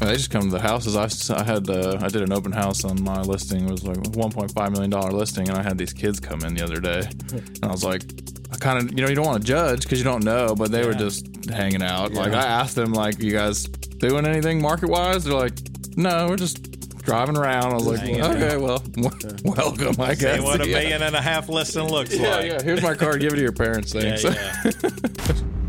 They just come to the houses. I, I had uh, I did an open house on my listing. It was like 1.5 million dollar listing, and I had these kids come in the other day, and I was like, I kind of you know you don't want to judge because you don't know, but they were just hanging out. Like I asked them like, you guys doing anything market wise? They're like, no, we're just driving around. I was like, Hanging okay, well, w- welcome, I guess. See what a yeah. million and a half listing looks Yeah, like. yeah. Here's my card. Give it to your parents. Yeah, Thanks. yeah.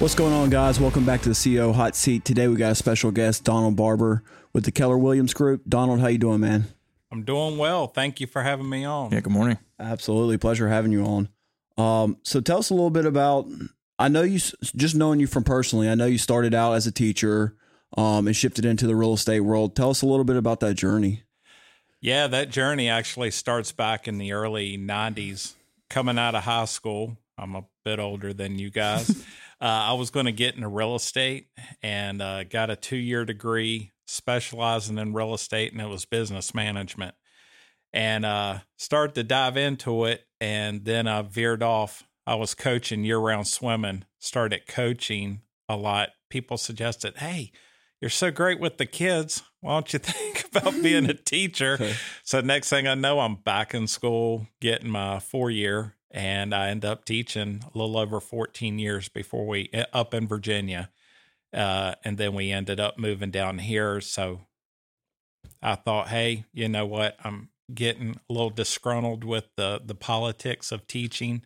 What's going on, guys? Welcome back to the CEO Hot Seat. Today we got a special guest, Donald Barbour with the Keller Williams Group. Donald, how you doing, man? I'm doing well. Thank you for having me on. Yeah. Good morning. Absolutely, pleasure having you on. Um, so tell us a little bit about. I know you just knowing you from personally. I know you started out as a teacher um, and shifted into the real estate world. Tell us a little bit about that journey. Yeah, that journey actually starts back in the early 90s. Coming out of high school, I'm a bit older than you guys. uh, I was going to get into real estate and uh, got a two year degree specializing in real estate, and it was business management. And uh, started to dive into it, and then I veered off. I was coaching year round swimming, started coaching a lot. People suggested, hey, you're so great with the kids. Why don't you think about being a teacher? So next thing I know, I'm back in school, getting my four year, and I end up teaching a little over 14 years before we eh, up in Virginia, uh, and then we ended up moving down here. So I thought, hey, you know what? I'm getting a little disgruntled with the the politics of teaching.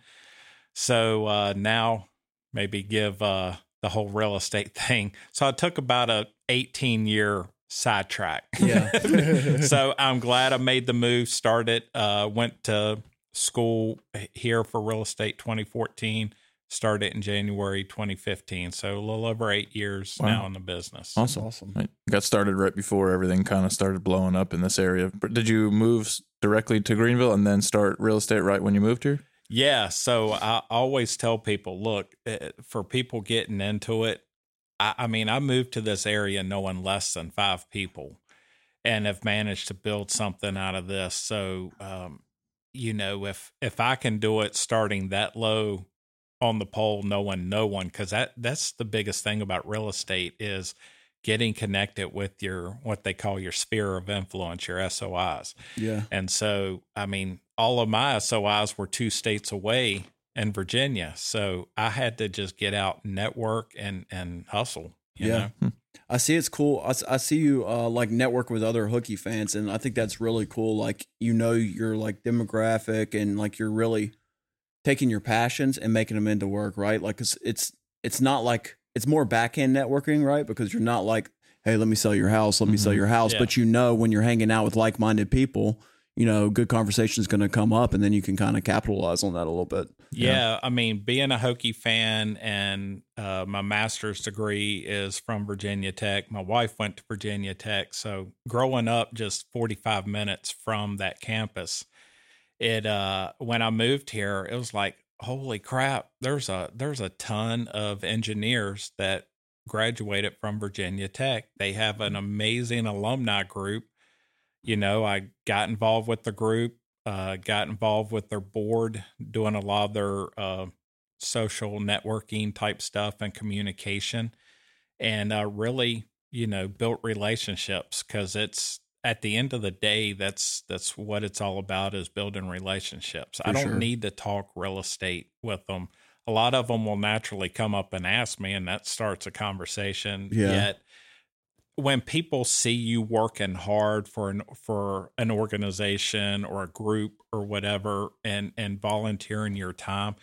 So uh, now maybe give uh, the whole real estate thing. So I took about a 18 year sidetrack. Yeah. so I'm glad I made the move. Started, uh, went to school here for real estate 2014. Started in January 2015. So a little over eight years Wow. now in the business. Awesome. awesome. Right. Got started right before everything kind of started blowing up in this area. But Did you move directly to Greenville and then start real estate right when you moved here? Yeah. So I always tell people look, eh, for people getting into it, I, I mean, I moved to this area knowing less than five people and have managed to build something out of this. So, um, you know, if if I can do it starting that low on the pole, no one, no one, because that that's the biggest thing about real estate is getting connected with your what they call your sphere of influence, your SOIs. Yeah. And so, I mean, all of my SOIs were two states away in Virginia. So I had to just get out, network, and and hustle. You Yeah. Know? Hmm. I see it's cool. I, I see you uh, like network with other Hokie fans, and I think that's really cool. Like you know your like demographic, and like you're really taking your passions and making them into work, right? Like it's it's it's not like it's more back end networking, right? Because you're not like, hey, let me sell your house, let me sell Mhm. your house, Yeah. but you know when you're hanging out with like minded people, you know, good conversation is going to come up, and then you can kind of capitalize on that a little bit. Yeah. I mean, being a Hokie fan and uh, my master's degree is from Virginia Tech. My wife went to Virginia Tech. So growing up just 45 minutes from that campus, it uh when I moved here, it was like, holy crap, there's a there's a ton of engineers that graduated from Virginia Tech. They have an amazing alumni group. You know, I got involved with the group uh, got involved with their board, doing a lot of their uh, social networking type stuff and communication, and uh, really, you know, built relationships because it's at the end of the day, that's that's what it's all about is building relationships. I don't sure. need to talk real estate with them. A lot of them will naturally come up and ask me, and that starts a conversation. Yeah. Yet when people see you working hard for an for an organization or a group or whatever and and volunteering your time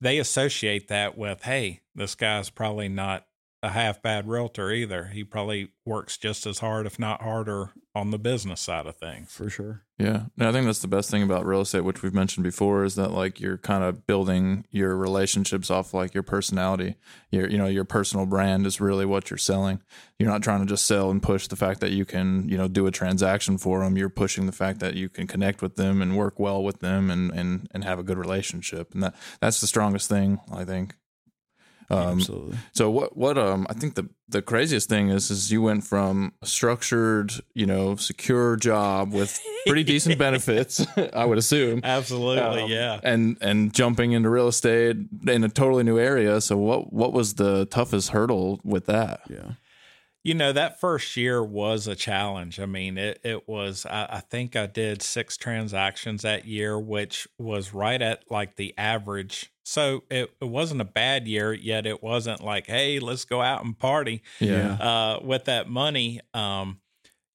they associate that with hey this guy's probably not a half bad realtor either he probably works just as hard if not harder on the business side of things For sure. Yeah. And I think that's the best thing about real estate, which we've mentioned before, is that like you're kind of building your relationships off like your personality. Your you know, your personal brand is really what you're selling. You're not trying to just sell and push the fact that you can, you know, do a transaction for them. You're pushing the fact that you can connect with them and work well with them and and and have a good relationship. And that that's the strongest thing, I think. Um, Absolutely. so what what um I think the the craziest thing is is you went from a structured, you know, secure job with pretty decent benefits, I would assume. Absolutely, Um, yeah. And and jumping into real estate in a totally new area. So what what was the toughest hurdle with that? Yeah. You know, that first year was a challenge. I mean, it, it was, I, I think I did six transactions that year, which was right at like the average. So it, it wasn't a bad year, yet it wasn't like, hey, let's go out and party Yeah. uh, with that money. Um,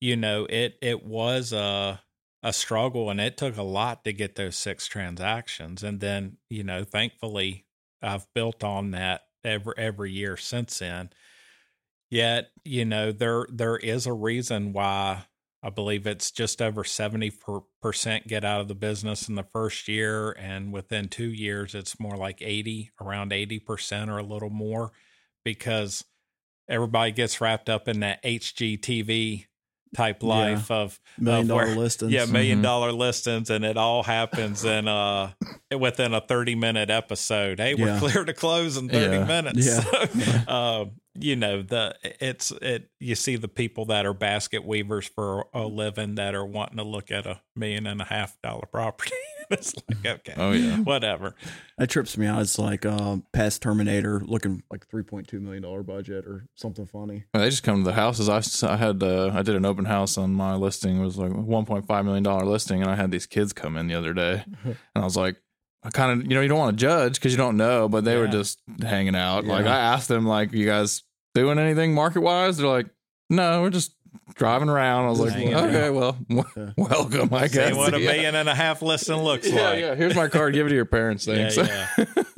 you know, it, it was a, a struggle and it took a lot to get those six transactions. And then, you know, thankfully I've built on that every, every year since then. Yet, you know, there there is a reason why I believe it's just over 70% get out of the business in the first year. And within two years, it's more like 80, around 80% or a little more, because everybody gets wrapped up in that HGTV type life of Million of dollar where- listings. yeah, million Mhm. dollar listings, and it all happens in uh within a thirty minute episode. Hey, we're Yeah. clear to close in thirty Yeah. minutes. Yeah. So, uh, you know the it's it. You see the people that are basket weavers for a living that are wanting to look at a million and a half dollar property. it's like okay, Oh yeah. whatever. That trips me out. It's like um, past Terminator looking like three point two million dollar budget or something funny. They just come to the houses. i, I had uh, I did an open house on my listing. It was like a one point five million dollar listing, and I had these kids come in the other day, and I was like, I kind of you know you don't want to judge because you don't know, but they were just hanging out. Like I asked them like, you guys doing anything market wise? They're like, no, we're just driving around. I was like, okay, out. well, w- welcome, I See guess. what a Yeah. million and a half listing looks Yeah, like. yeah. Here's my card. Give it to your parents. Yeah, Thanks. yeah.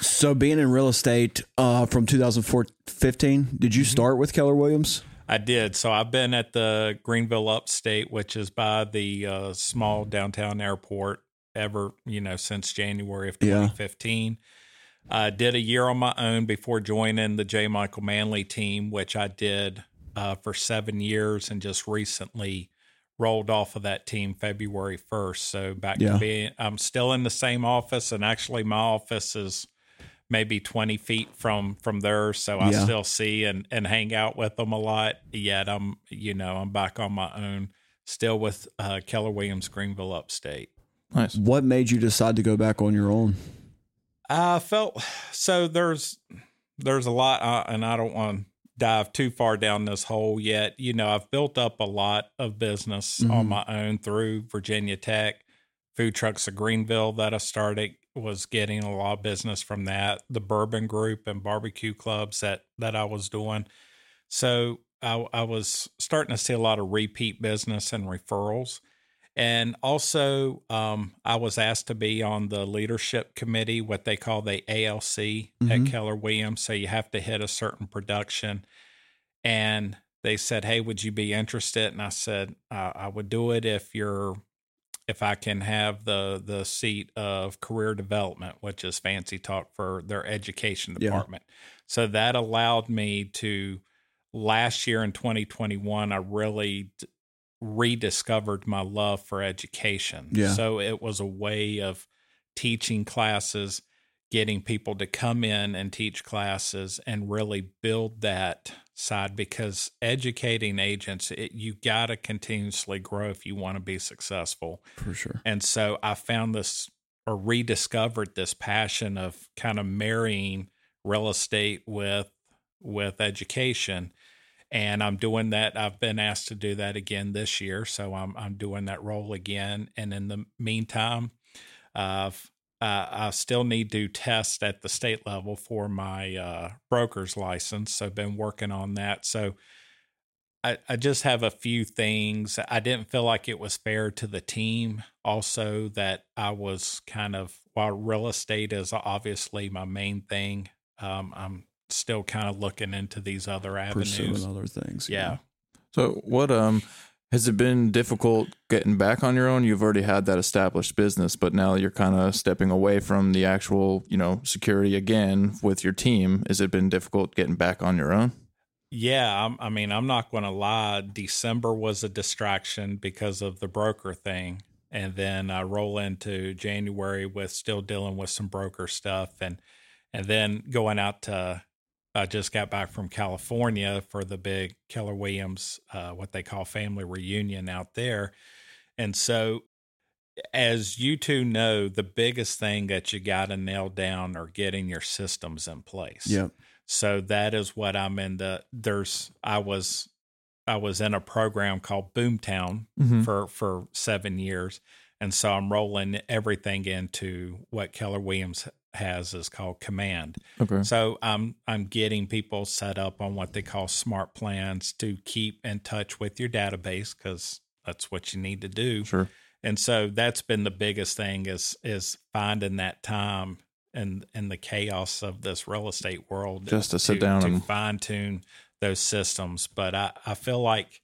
So being in real estate uh, from 2015, did Mm-hmm. you start with Keller Williams? I did. So I've been at the Greenville Upstate, which is by the uh, small downtown airport, ever you know since January of Yeah. 2015. I did a year on my own before joining the J. Michael Manley team, which I did uh, for seven years, and just recently rolled off of that team February 1st. So back Yeah. to being, I'm still in the same office, and actually my office is maybe 20 feet from from there so i Yeah. still see and and hang out with them a lot yet i'm you know i'm back on my own still with uh, keller williams greenville upstate Nice. What made you decide to go back on your own? i felt so there's there's a lot uh, and i don't want to dive too far down this hole yet you know i've built up a lot of business on Mhm. my own through virginia tech food trucks of greenville that i started was getting a lot of business from that the bourbon group and barbecue clubs that that i was doing so i, I was starting to see a lot of repeat business and referrals and also um, i was asked to be on the leadership committee what they call the alc at Mhm. keller williams so you have to hit a certain production and they said hey would you be interested and i said uh, i would do it if you're if i can have the the seat of career development which is fancy talk for their education Yeah. department so that allowed me to last year in 2021 i really rediscovered my love for education Yeah. so it was a way of teaching classes getting people to come in and teach classes and really build that side because educating agents it, you got to continuously grow if you want to be successful For sure. and so i found this or rediscovered this passion of kind of marrying real estate with with education and i'm doing that i've been asked to do that again this year so i'm i'm doing that role again and in the meantime I've uh, I still need to test at the state level for my uh, broker's license. So I've been working on that. So I, I just have a few things. I didn't feel like it was fair to the team. Also, that I was kind of while real estate is obviously my main thing. Um, I'm still kind of looking into these other avenues. Pursuing other things. Yeah. So what um has it been difficult getting back on your own? You've already had that established business, but now you're kind of stepping away from the actual, you know, security again with your team. Has it been difficult getting back on your own? Yeah, I'm, I mean, I'm not going to lie. December was a distraction because of the broker thing, and then I roll into January with still dealing with some broker stuff, and and then going out to I just got back from California for the big Keller Williams, uh, what they call family reunion out there. And so, as you two know, the biggest thing that you got to nail down are getting your systems in place. Yep. So that is what I'm in the. There's I was I was in a program called Boomtown Mhm. for for seven years, and so I'm rolling everything into what Keller Williams has is called Command. Okay. So I'm I'm getting people set up on what they call smart plans to keep in touch with your database because that's what you need to do. Sure. And so that's been the biggest thing is is finding that time and and the chaos of this real estate world Just to sit down to and- fine tune those systems. But I, I feel like,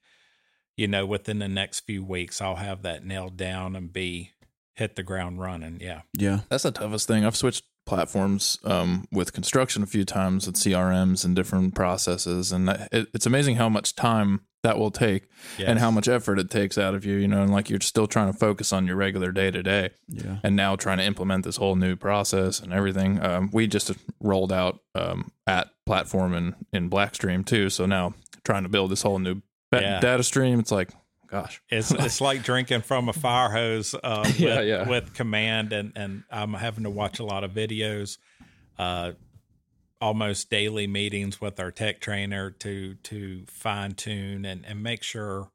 you know, within the next few weeks I'll have that nailed down and be hit the ground running. Yeah. Yeah. That's the toughest thing. I've switched platforms um, with construction a few times with CRMs and different processes, and that- it, it's amazing how much time that will take and how much effort it takes out of you. You know, and like you're still trying to focus on your regular day to day, Yeah. and now trying to implement this whole new process and everything. Um, we just rolled out um, at platform in in Blackstream too, so now trying to build this whole new ba- Yeah. data stream. It's like, gosh, It's it's like drinking from a fire hose uh, with, Yeah, yeah. with command, and and I'm having to watch a lot of videos, uh, almost daily meetings with our tech trainer to to fine tune and and make sure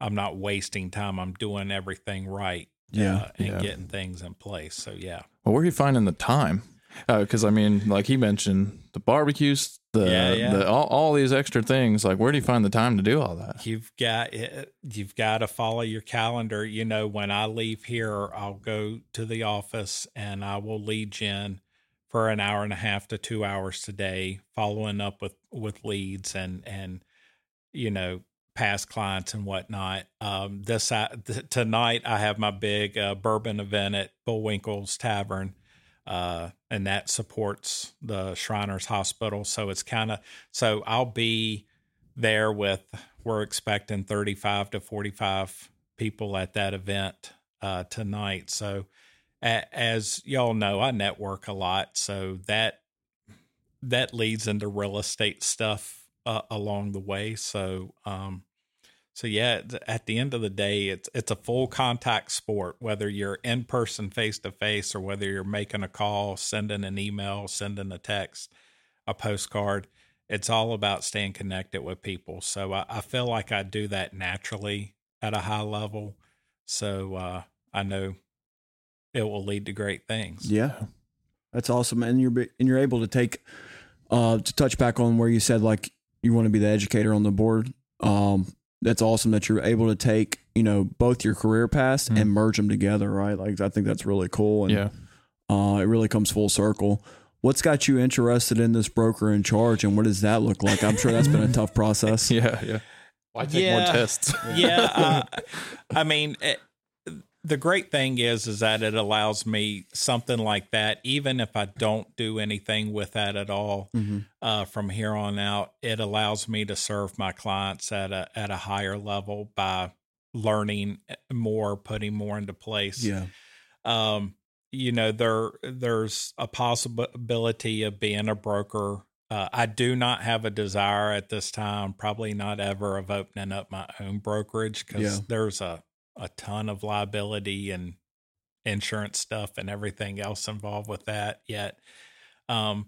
I'm not wasting time. I'm doing everything right, Yeah. uh, and Yeah. getting things in place. So yeah, Well, where are you finding the time? Because I mean, like he mentioned, the barbecues, the, Yeah, yeah. the all, all these extra things. Like, where do you find the time to do all that? you've got you've got to follow your calendar. You know, when I leave here, I'll go to the office and I will lead gen for an hour and a half to two hours today, following up with with leads and and you know past clients and whatnot. Um, this I, th- tonight I have my big uh, bourbon event at Bullwinkle's Tavern. Uh, and that supports the Shriners Hospital. So it's kind of so I'll be there with we're expecting 35 to 45 people at that event uh, tonight so a, as y'all know i network a lot so that that leads into real estate stuff uh, along the way so um so yeah at the end of the day it's it's a full contact sport whether you're in person face to face or whether you're making a call sending an email sending a text a postcard it's all about staying connected with people. So I, I feel like I do that naturally at a high level. So uh, I know it will lead to great things. Yeah, that's awesome, and you're and you're able to take uh to touch back on where you said like you want to be the educator on the board. Um, that's awesome that you're able to take you know both your career paths Mhm. and merge them together, right? Like I think that's really cool, and Yeah. uh, it really comes full circle. What's got you interested in this broker in charge, and what does that look like? I'm sure that's been a tough process. Yeah. Yeah. Why take more tests? yeah, uh, I mean, it, the great thing is, is that it allows me something like that, even if I don't do anything with that at all. Mhm. uh, from here on out. It allows me to serve my clients at a at a higher level by learning more, putting more into place. Yeah, Um, you know, there there's a possibility of being a broker. Uh, I do not have a desire at this time, probably not ever, of opening up my own brokerage because Yeah. there's a a ton of liability and insurance stuff and everything else involved with that. Yet, um,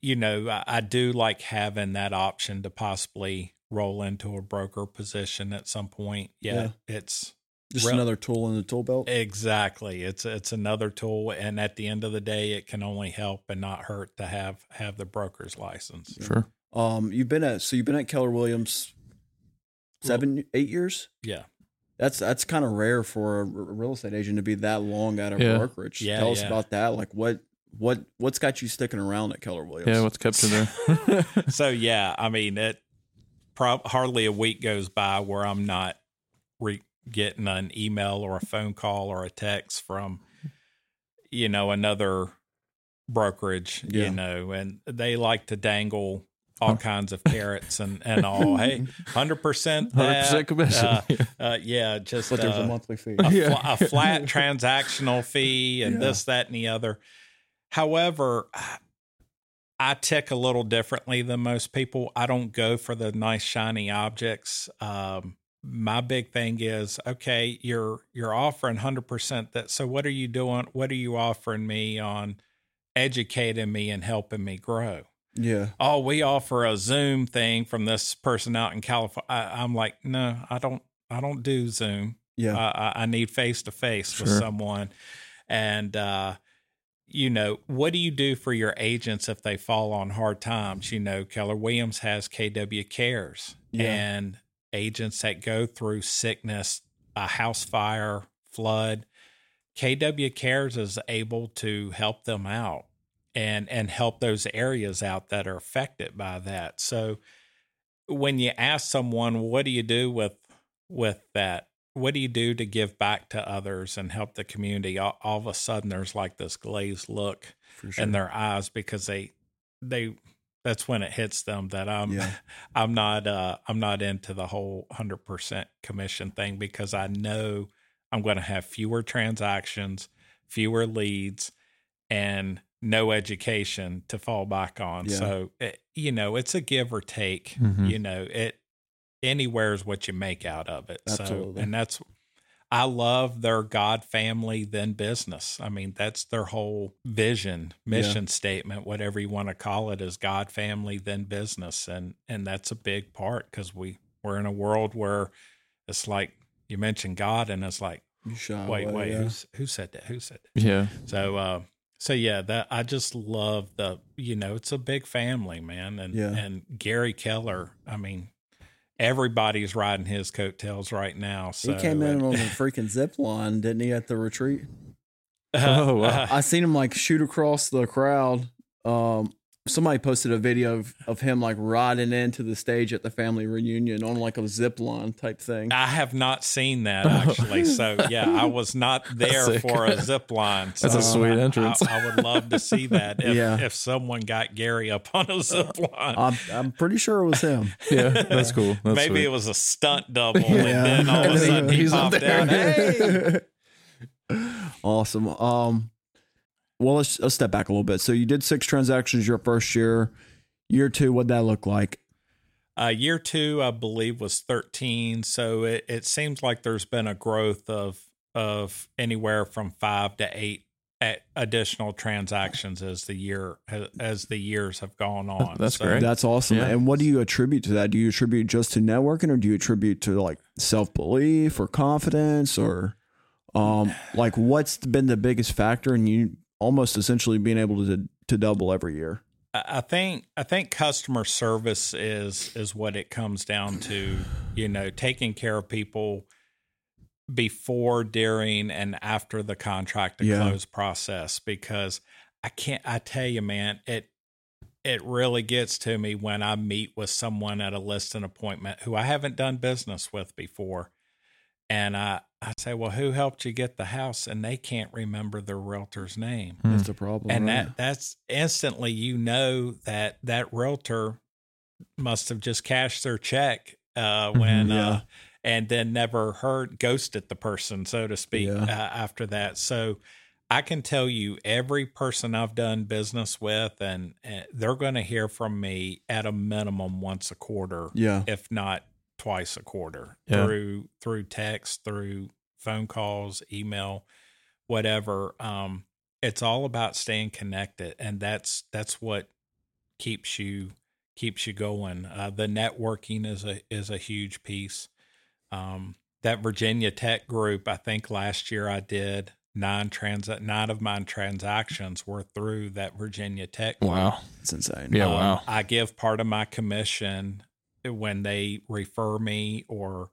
you know, I, I do like having that option to possibly roll into a broker position at some point. Yeah, it's just Real- another tool in the tool belt. exactly it's it's another tool, and at the end of the day, it can only help and not hurt to have have the broker's license. Sure. Um, you've been at so you've been at Keller Williams seven, eight years. Yeah, That's that's kind of rare for a real estate agent to be that long out of Yeah. brokerage. Yeah, Tell us yeah. about that. Like what what what's got you sticking around at Keller Williams? Yeah. What's kept you there? so yeah, I mean, it prob- hardly a week goes by where I'm not re- getting an email or a phone call or a text from, you know, another brokerage, Yeah. you know, and they like to dangle all kinds of carrots and, and all. Hey, 100% 100% commission. Uh, uh, yeah, just but there's uh, a monthly fee. a, Yeah. fla- a flat transactional fee and Yeah. this, that, and the other. However, I- I tick a little differently than most people. I don't go for the nice shiny objects. Um, my big thing is okay, you're you're offering hundred percent that. So what are you doing? What are you offering me on educating me and helping me grow? Yeah. Oh, we offer a Zoom thing from this person out in California. I, I'm like, no, I don't. I don't do Zoom. Yeah. I, I need face to face with someone. And, uh, you know, what do you do for your agents if they fall on hard times? You know, Keller Williams has KW Cares Yeah. and agents that go through sickness, a house fire, flood. KW Cares is able to help them out and and help those areas out that are affected by that. So when you ask someone, what do you do with with that? What do you do to give back to others and help the community? All, all of a sudden, there's like this glazed look sure. in their eyes because they they that's when it hits them that I'm Yeah. I'm not uh I'm not into the whole hundred percent commission thing because I know I'm going to have fewer transactions, fewer leads, and no education to fall back on. Yeah. So it, you know, it's a give or take. Mhm. You know, it anywhere is what you make out of it. Absolutely. So and that's I love their God family then business. I mean, that's their whole vision, mission statement, whatever you want to call it, is God family then business, and and that's a big part because we we're in a world where it's like you mentioned God, and it's like wait, away, wait, yeah. who's, who said that? Who said that? Yeah. So, uh, so yeah, that I just love the you know it's a big family, man, and Yeah. and Gary Keller. I mean, everybody's riding his coattails right now. So he came in uh, on the freaking zip line, didn't he, at the retreat? Oh, wow. I seen him like shoot across the crowd. Um, somebody posted a video of, of him like riding into the stage at the family reunion on like a zip line type thing. I have not seen that actually. So yeah, I was not there Sick. for a zip line. So That's a sweet I- entrance. I, I would love to see that if, Yeah. if someone got Gary up on a zip line. I'm, I'm pretty sure it was him. Yeah. That's cool. That's Maybe sweet. it was a stunt double, Yeah. and then all of a sudden he he's up popped there. out. Hey, awesome. Um, well, let's, let's step back a little bit. So you did six transactions your first year. Year two, what'd that look like? Uh, year two, I believe, was 13. So it, it seems like there's been a growth of of anywhere from five to eight additional transactions as the year as the years have gone on. That's So- great. That's awesome. Yeah. And what do you attribute to that? Do you attribute just to networking or do you attribute to like self belief or confidence or um like what's been the biggest factor in you almost essentially being able to to double every year? I think I think customer service is is what it comes down to. You know, taking care of people before, during, and after the contract to Yeah. close process. Because I can't. I tell you, man, it it really gets to me when I meet with someone at a listing appointment who I haven't done business with before, and I I say, well, who helped you get the house? And they can't remember the realtor's name Hmm. That's the problem. and right? that that's instantly you know that that realtor must have just cashed their check uh when Mm-hmm. yeah. uh and then never heard ghosted the person so to speak Yeah. uh, after that so i can tell you every person i've done business with and, and they're going to hear from me at a minimum once a quarter yeah. if not twice a quarter Yeah. through through text through phone calls email whatever um it's all about staying connected and that's that's what keeps you keeps you going uh the networking is a is a huge piece um that Virginia Tech group I think last year I did nine trans nine of my transactions were through that Virginia Tech group. Wow. It's insane. Yeah. Um, wow. I give part of my commission when they refer me or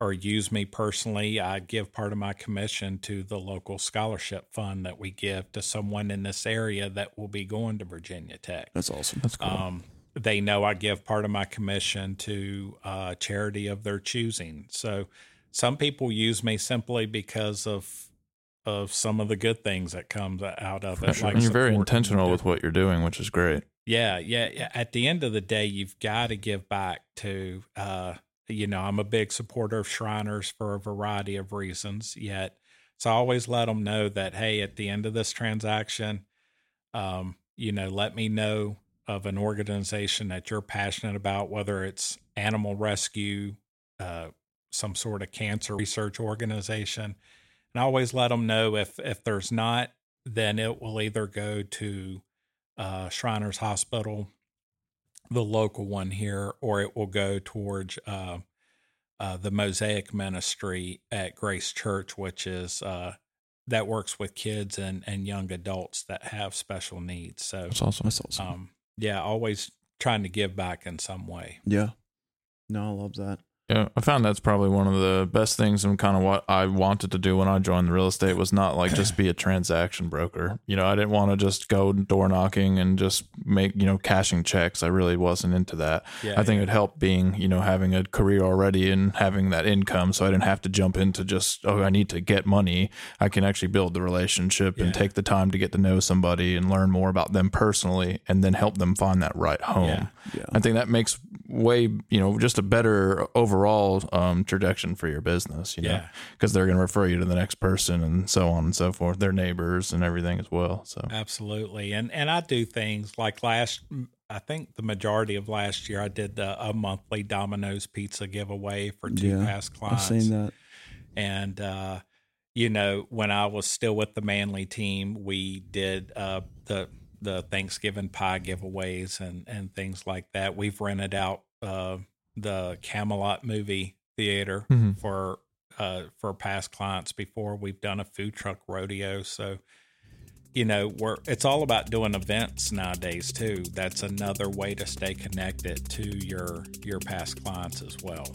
or use me personally. I give part of my commission to the local scholarship fund that we give to someone in this area that will be going to Virginia Tech. That's awesome. That's cool. Um, they know I give part of my commission to a charity of their choosing. So some people use me simply because of of some of the good things that comes out of it. and you're very intentional with what you're doing, which is great. Yeah, yeah. At the end of the day, you've got to give back to, uh, you know, I'm a big supporter of Shriners for a variety of reasons. Yet, so I always let them know that, hey, at the end of this transaction, um, you know, let me know of an organization that you're passionate about, whether it's animal rescue, uh, some sort of cancer research organization, and I always let them know if if there's not, then it will either go to uh, Shriners Hospital, the local one here, or it will go towards uh, uh, the Mosaic Ministry at Grace Church, which is uh, that works with kids and, and young adults that have special needs. So That's awesome. That's awesome. um, yeah, always trying to give back in some way. yeah. No, I love that. Yeah, I found that's probably one of the best things and kind of what I wanted to do when I joined the real estate was not like just be a transaction broker. You know, I didn't want to just go door knocking and just make, you know, cashing checks. I really wasn't into that. Yeah, I think it helped being, you know, having a career already and having that income so I didn't have to jump into just, oh, I need to get money. I can actually build the relationship Yeah. and take the time to get to know somebody and learn more about them personally and then help them find that right home. Yeah. Yeah. I think that makes way, you know, just a better overall um, trajectory for your business, you know, Yeah. because they're going to refer you to the next person and so on and so forth, their neighbors and everything as well. So, Absolutely. And and I do things like last I think the majority of last year I did the, a monthly Domino's pizza giveaway for two Yeah, past I've clients. seen that. And uh, you know, when I was still with the Manley team, we did uh, the the Thanksgiving pie giveaways and and things like that. We've rented out uh, the Camelot movie theater Mhm. for uh, for past clients before. We've done a food truck rodeo, so you know we're it's all about doing events nowadays too. That's another way to stay connected to your your past clients as well.